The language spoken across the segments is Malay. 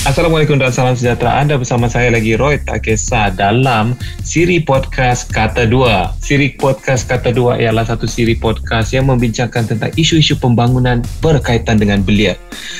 Assalamualaikum dan salam sejahtera. Anda bersama saya lagi Roy Tak Kisah dalam siri podcast Kata Dua. Siri podcast Kata Dua ialah satu siri podcast yang membincangkan tentang isu-isu pembangunan berkaitan dengan belia.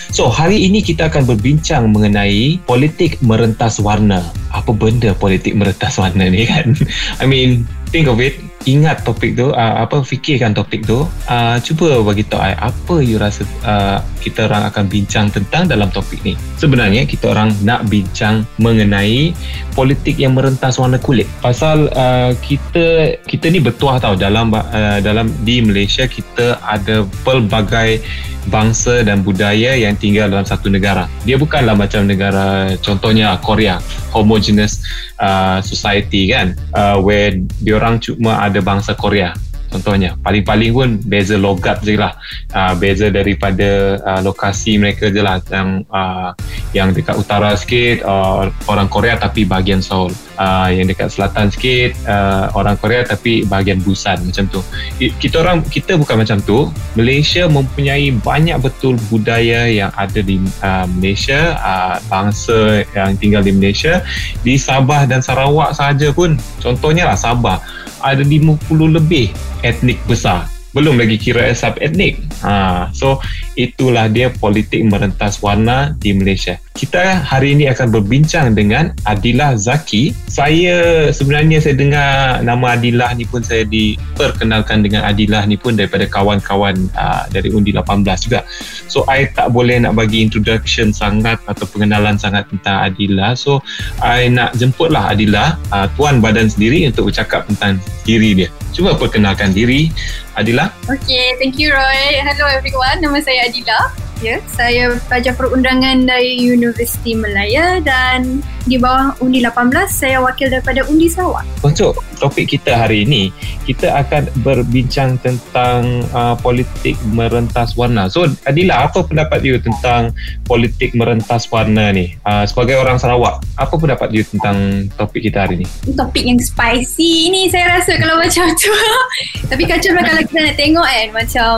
So, hari ini kita akan berbincang mengenai politik merentas warna. Apa benda politik merentas warna ni kan? I mean, think of it ingat topik tu uh, apa fikirkan topik tu uh, cuba bagi tahu ai apa you rasa uh, kita orang akan bincang tentang dalam topik ni. Sebenarnya kita orang nak bincang mengenai politik yang merentas warna kulit. Pasal uh, kita kita ni bertuah tahu dalam uh, dalam di Malaysia kita ada pelbagai bangsa dan budaya yang tinggal dalam satu negara. Dia bukanlah macam negara contohnya Korea homogeneous uh, society kan uh, where diorang cuma ada bangsa Korea contohnya. Paling-paling pun beza logat je lah. Uh, beza daripada uh, lokasi mereka je lah. Yang uh, yang dekat utara sikit uh, orang Korea tapi bahagian Seoul. Uh, yang dekat selatan sikit uh, orang Korea tapi bahagian Busan. Macam tu. Kita orang kita bukan macam tu. Malaysia mempunyai banyak betul budaya yang ada di uh, Malaysia. Uh, bangsa yang tinggal di Malaysia. Di Sabah dan Sarawak saja pun. Contohnya lah Sabah ada 50 lebih etnik besar. Belum lagi kira sub etnik. Ha, so itulah dia politik merentas warna di Malaysia. Kita hari ini akan berbincang dengan Adilah Zaki. Saya sebenarnya saya dengar nama Adilah ni pun saya diperkenalkan dengan Adilah ni pun daripada kawan-kawan uh, dari Undi 18 juga. So I tak boleh nak bagi introduction sangat atau pengenalan sangat tentang Adilah. So I nak jemputlah Adilah uh, tuan badan sendiri untuk bercakap tentang diri dia. Cuba perkenalkan diri Adila. Okay, thank you Roy. Hello everyone, nama saya Adila. Ya, saya pelajar perundangan dari Universiti Malaya dan di bawah Undi 18 saya wakil daripada Undi Sarawak. Untuk topik kita hari ini, kita akan berbincang tentang uh, politik merentas warna. So, Adila, apa pendapat you tentang politik merentas warna ni? Uh, sebagai orang Sarawak, apa pendapat you tentang topik kita hari ini? Topik yang spicy ni saya rasa kalau macam tu. Tapi kacau lah kalau kita nak tengok kan, macam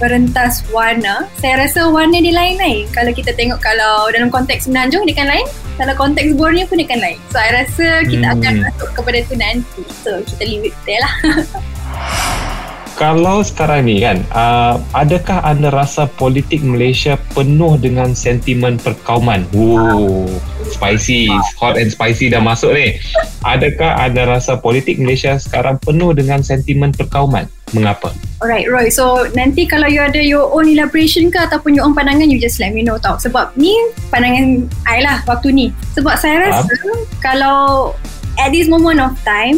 merentas warna, saya rasa warna warna dia lain-lain. Kalau kita tengok kalau dalam konteks menanjung dia kan lain. Kalau konteks bornya pun dia kan lain. So I rasa kita hmm. akan masuk kepada tu nanti. So kita leave it there lah. kalau sekarang ni kan uh, adakah anda rasa politik Malaysia penuh dengan sentimen perkauman wow spicy hot and spicy dah masuk ni adakah anda rasa politik Malaysia sekarang penuh dengan sentimen perkauman mengapa? Alright Roy. So nanti kalau you ada your own elaboration ke ataupun your own pandangan you just let me know tau sebab ni pandangan I lah waktu ni. Sebab saya rasa uh. kalau at this moment of time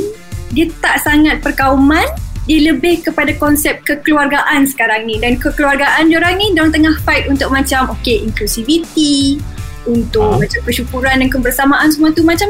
dia tak sangat perkauman dia lebih kepada konsep kekeluargaan sekarang ni. Dan kekeluargaan diorang ni diorang tengah fight untuk macam okay inclusivity untuk ha. macam persyukuran dan kebersamaan semua tu. Macam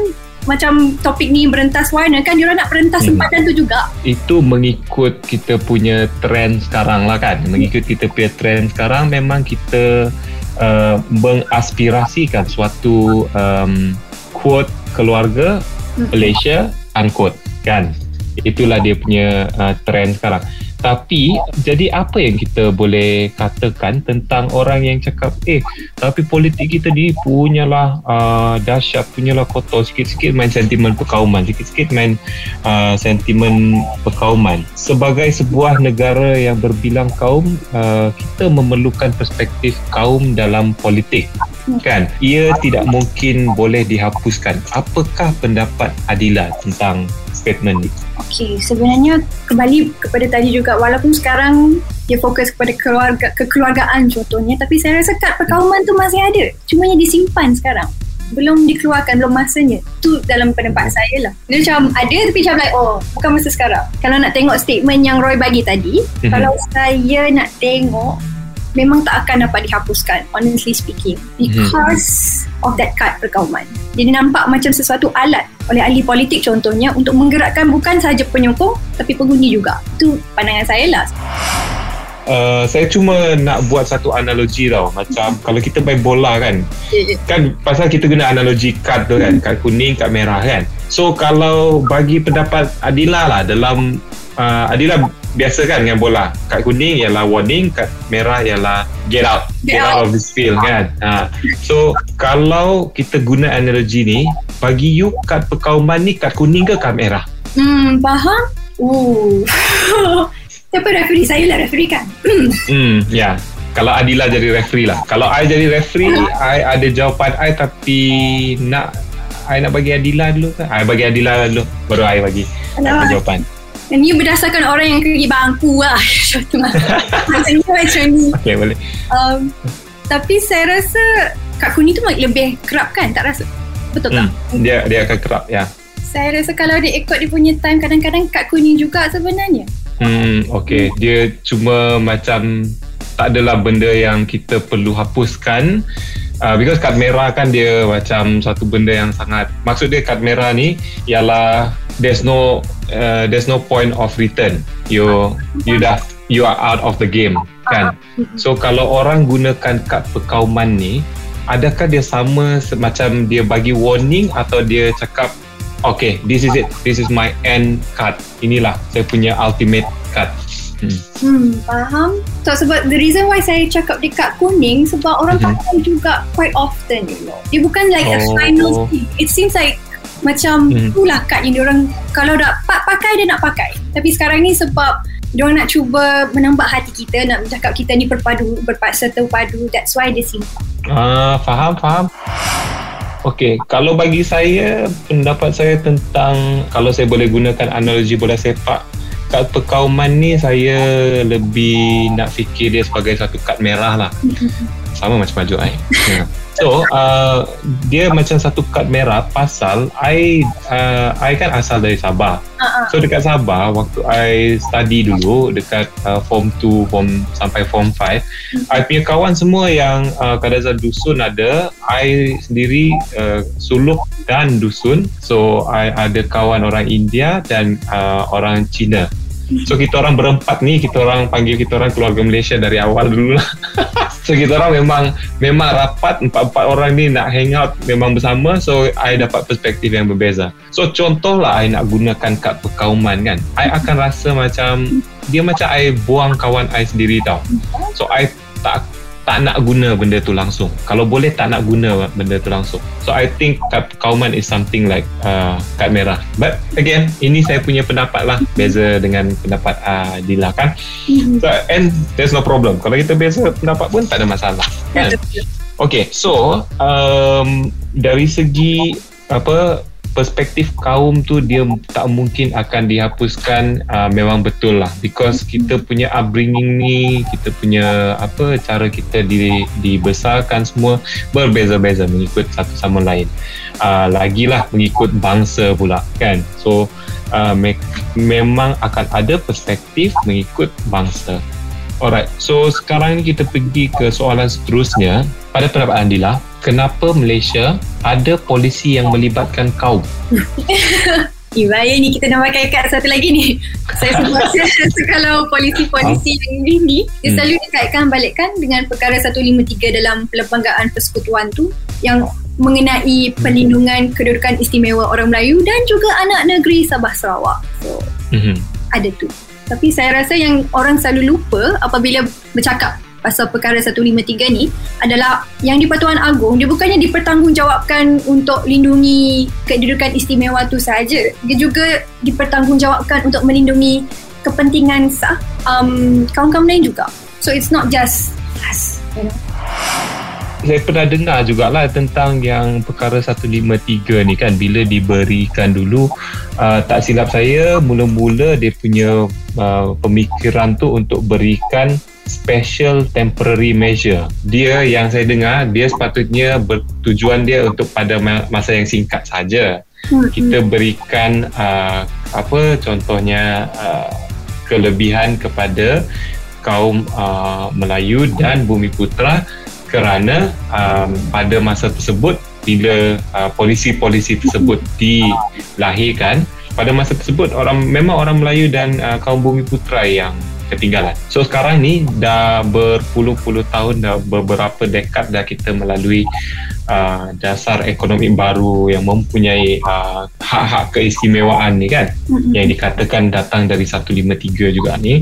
macam topik ni berentas warna kan diorang nak berentas hmm. tempatan tu juga itu mengikut kita punya trend sekarang lah kan mengikut kita punya trend sekarang memang kita uh, mengaspirasikan suatu um, quote keluarga hmm. Malaysia unquote kan itulah dia punya uh, trend sekarang tapi jadi apa yang kita boleh katakan tentang orang yang cakap eh tapi politik kita ni punyalah uh, dahsyat punyalah kotor sikit-sikit main sentimen perkauman sikit-sikit main uh, sentimen perkauman. Sebagai sebuah negara yang berbilang kaum uh, kita memerlukan perspektif kaum dalam politik kan? Ia tidak mungkin boleh dihapuskan. Apakah pendapat Adila tentang statement ni. Okay, sebenarnya kembali kepada tadi juga walaupun sekarang dia fokus kepada keluarga kekeluargaan contohnya tapi saya rasa kad perkauman tu masih ada. Cuma yang disimpan sekarang. Belum dikeluarkan belum masanya. Tu dalam pendapat saya lah. Dia macam ada tapi macam like oh bukan masa sekarang. Kalau nak tengok statement yang Roy bagi tadi mm-hmm. kalau saya nak tengok memang tak akan dapat dihapuskan honestly speaking. Because mm-hmm. of that card perkauman jadi nampak macam sesuatu alat oleh ahli politik contohnya untuk menggerakkan bukan sahaja penyokong tapi pengundi juga. Itu pandangan saya lah. Uh, saya cuma nak buat satu analogi tau. Macam kalau kita main bola kan kan pasal kita guna analogi kad tu kan kad kuning kad merah kan. So kalau bagi pendapat Adila lah dalam uh, Adila biasa kan dengan bola kad kuning ialah warning kad merah ialah get out get, Get out. out. of this field kan ha. so kalau kita guna analogi ni bagi you kad perkauman ni kad kuning ke kad merah Hmm, faham? Oh. Siapa referee? Saya lah referee kan? hmm ya yeah. kalau Adila jadi referee lah kalau I jadi referee I ada jawapan I tapi nak I nak bagi Adila dulu kan I bagi Adila dulu baru I bagi Alah, jawapan Dan ni berdasarkan orang yang pergi bangku lah. Lah. Macam ni macam ni. okay boleh Um, tapi saya rasa Kak Kuni tu lebih kerap kan? Tak rasa? Betul tak? hmm. dia dia akan kerap ya Saya rasa kalau dia ikut dia punya time kadang-kadang Kak Kuni juga sebenarnya. Hmm, okay. Dia cuma macam tak adalah benda yang kita perlu hapuskan. Uh, because kad merah kan dia macam satu benda yang sangat maksud dia kad merah ni ialah there's no uh, there's no point of return you you dah you are out of the game kan so kalau orang gunakan kad perkauman ni adakah dia sama macam dia bagi warning atau dia cakap okay this is it this is my end card inilah saya punya ultimate card hmm. Hmm, faham. So sebab the reason why saya cakap dekat kuning sebab orang Mhm. pakai juga quite often you know. Dia bukan like a Oh. final thing. It seems like macam Mhm. itulah kad yang diorang kalau dah pa- pakai dia nak pakai. Tapi sekarang ni sebab diorang nak cuba menambah hati kita nak cakap kita ni berpadu berpaksa terpadu that's why dia simpan. Ah, faham, faham. Okey, kalau bagi saya pendapat saya tentang kalau saya boleh gunakan analogi bola sepak kad perkauman ni saya lebih nak fikir dia sebagai satu kad merah lah. Sama macam baju I. So, uh, dia macam satu kad merah pasal I uh, I kan asal dari Sabah. Uh-uh. So dekat Sabah waktu I study dulu dekat uh, form 2 form sampai form 5 I punya kawan semua yang uh, kadazan dusun ada I sendiri uh, suluk dan dusun so I ada kawan orang India dan uh, orang Cina So kita orang berempat ni kita orang panggil kita orang keluarga Malaysia dari awal dulu lah. so kita orang memang memang rapat empat-empat orang ni nak hang out memang bersama so I dapat perspektif yang berbeza. So contohlah I nak gunakan kad perkauman kan. I akan rasa macam dia macam I buang kawan I sendiri tau. So I tak tak nak guna benda tu langsung. Kalau boleh tak nak guna benda tu langsung. So I think kad perkauman is something like uh, kad merah. But again, ini saya punya pendapat lah. Beza dengan pendapat uh, Dila kan. Mhm. So, and there's no problem. Kalau kita beza pendapat pun tak ada masalah. Kan? Okay, so um, dari segi apa perspektif kaum tu dia tak mungkin akan dihapuskan uh, memang betul lah. Because kita punya upbringing ni kita punya apa cara kita di, dibesarkan semua berbeza-beza mengikut satu sama lain. Uh, lagilah mengikut bangsa pula kan? So uh, me- memang akan ada perspektif mengikut bangsa Alright, so sekarang ni kita pergi ke soalan seterusnya. Pada pendapat Andila, kenapa Malaysia ada polisi yang melibatkan kaum? Eh, bahaya ni kita nak pakai kad satu lagi ni. Saya saya rasa kalau polisi-polisi yang ini ni, dia Hmm. selalu dikaitkan balikkan dengan perkara 153 dalam Perlembagaan Persekutuan tu yang mengenai perlindungan kedudukan istimewa orang Melayu dan juga anak negeri Sabah Sarawak. So, Mm-hmm. ada tu. Tapi saya rasa yang orang selalu lupa apabila bercakap pasal perkara 153 ni adalah yang di Pertuan Agong dia bukannya dipertanggungjawabkan untuk lindungi kedudukan istimewa tu saja dia juga dipertanggungjawabkan untuk melindungi kepentingan sah um, kaum-kaum lain juga. So it's not just us you know Saya pernah dengar jugalah tentang yang perkara 153 ni kan bila diberikan dulu uh, tak silap saya mula-mula dia punya uh, pemikiran tu untuk berikan special temporary measure. Dia yang saya dengar dia sepatutnya bertujuan dia untuk pada ma- masa yang singkat saja. Hmm, Kita berikan uh, apa contohnya uh, kelebihan kepada kaum uh, Melayu dan Bumi Putra kerana um, pada masa tersebut bila uh, polisi-polisi tersebut dilahirkan pada masa tersebut orang memang orang Melayu dan uh, kaum Bumi Putra yang ketinggalan. So sekarang ni dah berpuluh-puluh tahun dah beberapa dekad dah kita melalui uh, dasar ekonomi baru yang mempunyai uh, hak-hak keistimewaan ni kan mm-hmm. yang dikatakan datang dari 153 juga ni.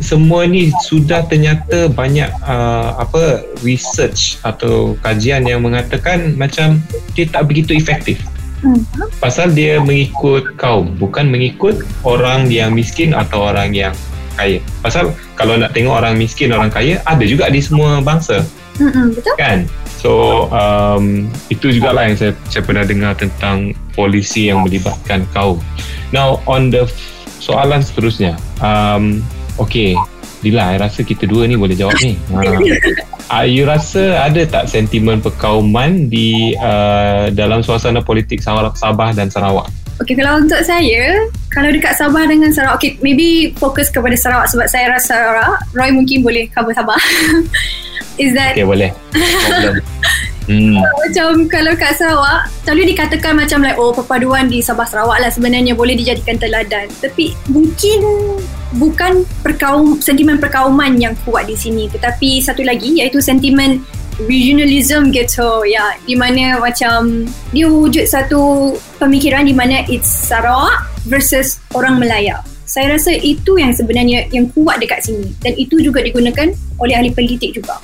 Semua ni sudah ternyata banyak uh, apa research atau kajian yang mengatakan macam dia tak begitu efektif. Hmm. Pasal dia mengikut kaum Bukan mengikut orang yang miskin Atau orang yang kaya Pasal kalau nak tengok orang miskin Orang kaya Ada juga di semua bangsa hmm, Betul Kan So um, Itu jugalah yang saya, saya pernah dengar Tentang polisi yang melibatkan kaum Now on the Soalan seterusnya um, Okay Dila, saya rasa kita dua ni boleh jawab ni. Ha. Uh, you rasa ada tak sentimen perkauman di uh, dalam suasana politik Sabah dan Sarawak? Okay, kalau untuk saya, kalau dekat Sabah dengan Sarawak, okay, maybe fokus kepada Sarawak sebab saya rasa Sarawak, Roy mungkin boleh cover Sabah. Is that... Okay, boleh. Hmm. Macam kalau kat Sarawak Selalu dikatakan macam like Oh perpaduan di Sabah Sarawak lah Sebenarnya boleh dijadikan teladan Tapi mungkin Bukan perkaum sentimen perkauman yang kuat di sini Tetapi satu lagi Iaitu sentimen regionalism gitu ya. Di mana macam dia wujud satu pemikiran di mana it's Sarawak versus orang Melaya saya rasa itu yang sebenarnya yang kuat dekat sini. Dan itu juga digunakan oleh ahli politik juga.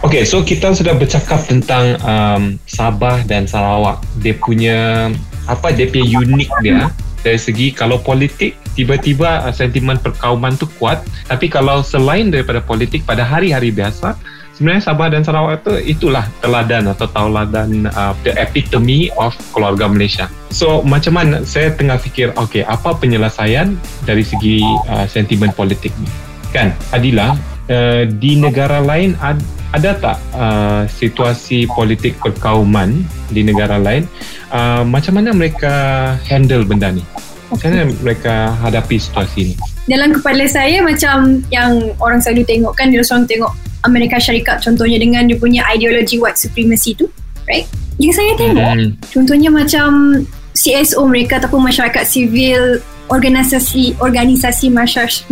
Okay, so kita sudah bercakap tentang um, Sabah dan Sarawak. Dia punya apa dia punya unik dia. Dari segi kalau politik tiba-tiba uh, sentimen perkauman tu kuat, tapi kalau selain daripada politik pada hari-hari biasa, sebenarnya Sabah dan Sarawak itu itulah teladan atau tauladan uh, the epitome of keluarga Malaysia. So macam mana saya tengah fikir, okay, apa penyelesaian dari segi uh, sentimen politik ni? Kan, Adila, uh, di negara lain ad, ada tak uh, situasi politik perkauman di negara lain uh, macam mana mereka handle benda ni macam mana mereka hadapi situasi ni dalam kepala saya macam yang orang selalu tengok kan dia selalu tengok Amerika Syarikat contohnya dengan dia punya ideologi white supremacy tu right yang saya tengok hmm. contohnya macam CSO mereka ataupun masyarakat sivil organisasi organisasi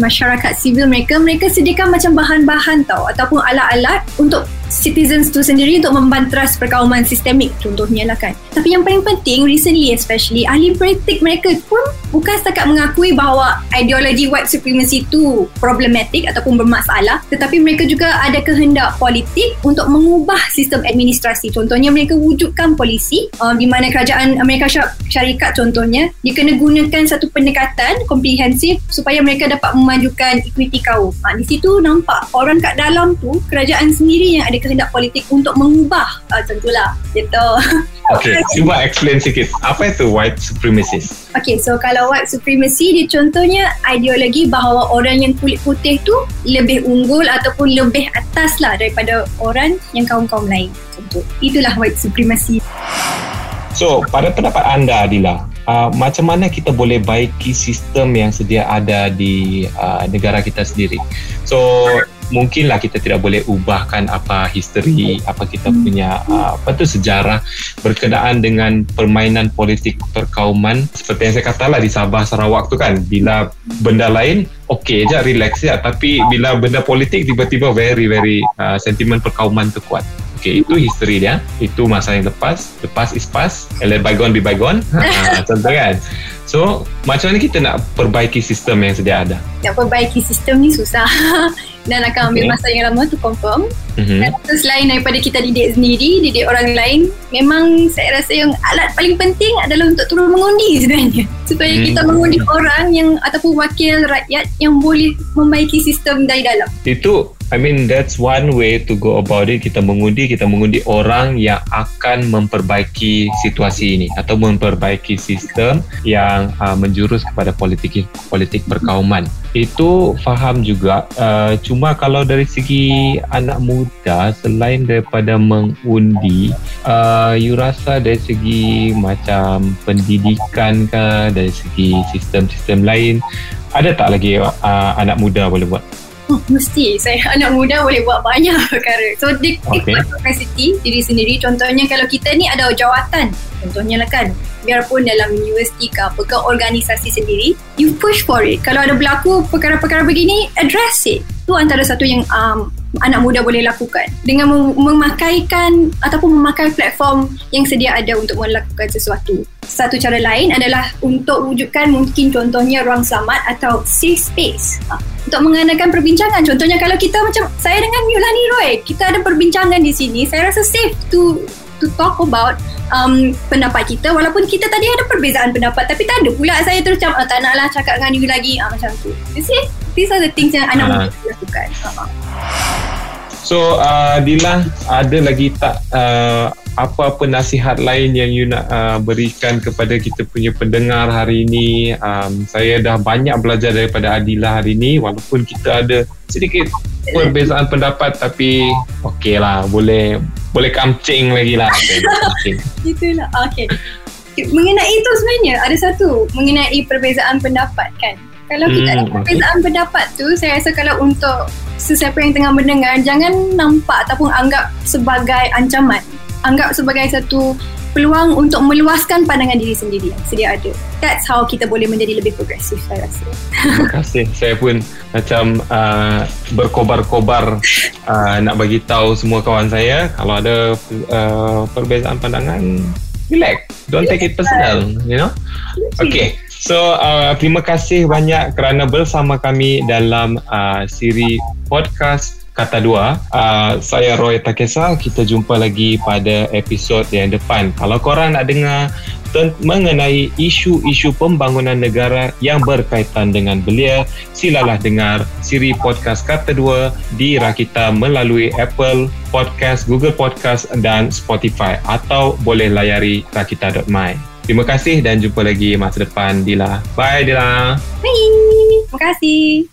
masyarakat sivil mereka mereka sediakan macam bahan-bahan tau ataupun alat-alat untuk citizens tu sendiri untuk membantras perkauman sistemik contohnya lah kan tapi yang paling penting recently especially ahli politik mereka pun bukan setakat mengakui bahawa ideologi white supremacy tu problematik ataupun bermasalah tetapi mereka juga ada kehendak politik untuk mengubah sistem administrasi. Contohnya mereka wujudkan polisi uh, di mana kerajaan Amerika Syarikat contohnya dia kena gunakan satu pendekatan komprehensif supaya mereka dapat memajukan equity kaum. Ha, di situ nampak orang kat dalam tu kerajaan sendiri yang ada ada kehendak politik untuk mengubah. Uh, tentulah. Gitu Okay, cuba explain sikit. Apa itu white supremacist? Okay, so kalau white supremacy, dia contohnya ideologi bahawa orang yang kulit putih tu lebih unggul ataupun lebih atas lah daripada orang yang kaum-kaum lain. Contoh. Itulah white supremacy. So, pada pendapat anda, Adila, uh, macam mana kita boleh baiki sistem yang sedia ada di uh, negara kita sendiri? So, mungkinlah kita tidak boleh ubahkan apa history apa kita hmm. punya uh, apa tu sejarah berkenaan dengan permainan politik perkauman seperti yang saya katalah di Sabah Sarawak tu kan bila benda lain okey je relax ya tapi bila benda politik tiba-tiba very very uh, sentimen perkauman tu kuat Okay, itu history dia. Itu masa yang lepas. The past is past. And let bygone be bygone. Ha, contoh kan. So, macam mana kita nak perbaiki sistem yang sedia ada? Nak perbaiki sistem ni susah. dan akan ambil okay. masa yang lama tu confirm. Mm-hmm. Dan selain daripada kita didik sendiri, didik orang lain, memang saya rasa yang alat paling penting adalah untuk turun mengundi sebenarnya. Supaya mm-hmm. kita mengundi orang yang ataupun wakil rakyat yang boleh membaiki sistem dari dalam. Itu I mean that's one way to go about it. Kita mengundi kita mengundi orang yang akan memperbaiki situasi ini atau memperbaiki sistem yang uh, menjurus kepada politik politik perkauman. Itu faham juga. Uh, cuma kalau dari segi anak muda selain daripada mengundi uh, you rasa dari segi macam pendidikan ke dari segi sistem-sistem lain ada tak lagi uh, anak muda boleh buat oh, mesti saya anak muda boleh buat banyak perkara. So dia okay. ikut capacity diri sendiri. Contohnya kalau kita ni ada jawatan, contohnya lah kan, biarpun dalam universiti ke apa ke organisasi sendiri, you push for it. Kalau ada berlaku perkara-perkara begini, address it. Itu antara satu yang um, anak muda boleh lakukan dengan memakaikan ataupun memakai platform yang sedia ada untuk melakukan sesuatu. Satu cara lain adalah untuk wujudkan mungkin contohnya ruang selamat atau safe space ha, untuk mengadakan perbincangan. Contohnya kalau kita macam saya dengan Yulani Roy, kita ada perbincangan di sini, saya rasa safe to to talk about um, pendapat kita walaupun kita tadi ada perbezaan pendapat tapi tak ada pula saya terus macam oh, tak naklah cakap dengan you lagi ah, macam tu. You see? These are the things yang anak uh. muda lakukan. Uh-huh. So uh, Dila ada lagi tak uh, apa-apa nasihat lain yang you nak uh, berikan kepada kita punya pendengar hari ini? Um, saya dah banyak belajar daripada Adila hari ini walaupun kita ada sedikit perbezaan pendapat tapi okey lah boleh boleh kamcing lagi lah. Itulah okey. Mengenai itu sebenarnya ada satu mengenai perbezaan pendapat kan kalau kita hmm, ada perbezaan okay. pendapat tu saya rasa kalau untuk sesiapa yang tengah mendengar jangan nampak ataupun anggap sebagai ancaman anggap sebagai satu peluang untuk meluaskan pandangan diri sendiri yang sedia ada. That's how kita boleh menjadi lebih progresif saya rasa. Terima kasih. Saya pun macam uh, berkobar-kobar uh, nak bagi tahu semua kawan saya kalau ada uh, perbezaan pandangan relax. Don't take it personal, you know. Okay. So uh, terima kasih banyak kerana bersama kami dalam uh, siri podcast Kata Dua. Uh, saya Roy Takesa. Kita jumpa lagi pada episod yang depan. Kalau korang nak dengar mengenai isu-isu pembangunan negara yang berkaitan dengan belia, silalah dengar siri podcast Kata Dua di Rakita melalui Apple Podcast, Google Podcast dan Spotify atau boleh layari rakita.my. Terima kasih dan jumpa lagi masa depan Dila. Bye Dila. Bye. Terima kasih.